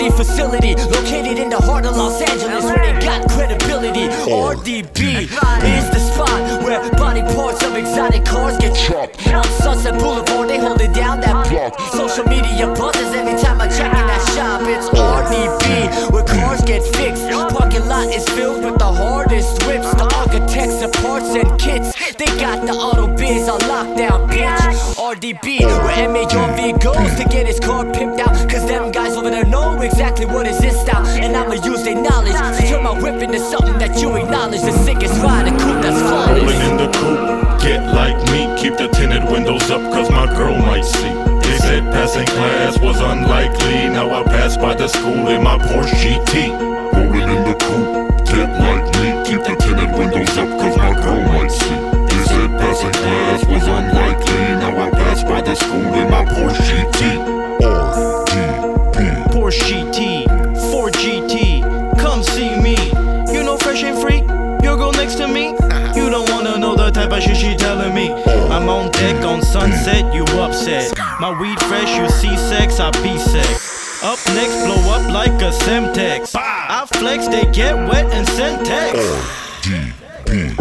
Mobility facility located in the heart of Los Angeles where they got credibility. RDB is the spot where body parts of exotic cars get chopped. On Sunset Boulevard, they hold it down that block. Social media buzzes every time I check in that shop. It's RDB where cars get fixed. Parking lot is filled with the hardest whips. The architects of parts and kits. They got the auto biz on lockdown, bitch. RDB where MARV goes to get know exactly what is this style. And I'ma use their knowledge to turn my whip into something that you acknowledge. The sickest ride, a coupe that's flawless. Rolling in the coupe, get like me. Keep the tinted windows up, cause my girl might see. They said passing class was unlikely. Now I pass by the school in my Porsche GT. My weed fresh, you see sex, I be sex. Up next, blow up like a Semtex. I flex, they get wet and send text.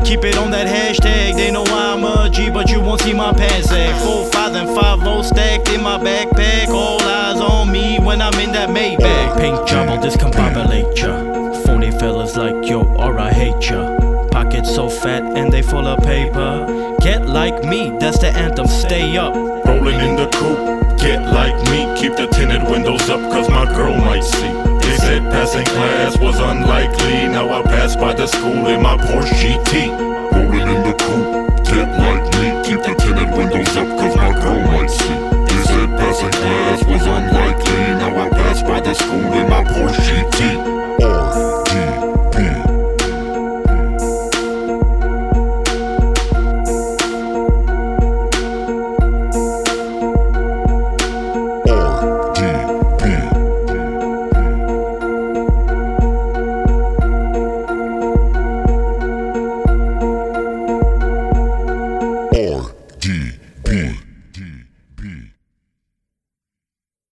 Keep it on that hashtag. They know I'm a G, but you won't see my pants sag. Four, five, and five five O stacked in my backpack. All eyes on me when I'm in that Maybach. Job will discombobulate ya. Phony fellas like yo, or I hate ya. Pockets so fat and they full of paper. Get like me, that's the anthem. Stay up. Rolling in the coupe, get like me. Keep the tinted windows up, cause my girl might see. They said passing class was unlikely. Now I pass by the school in my Porsche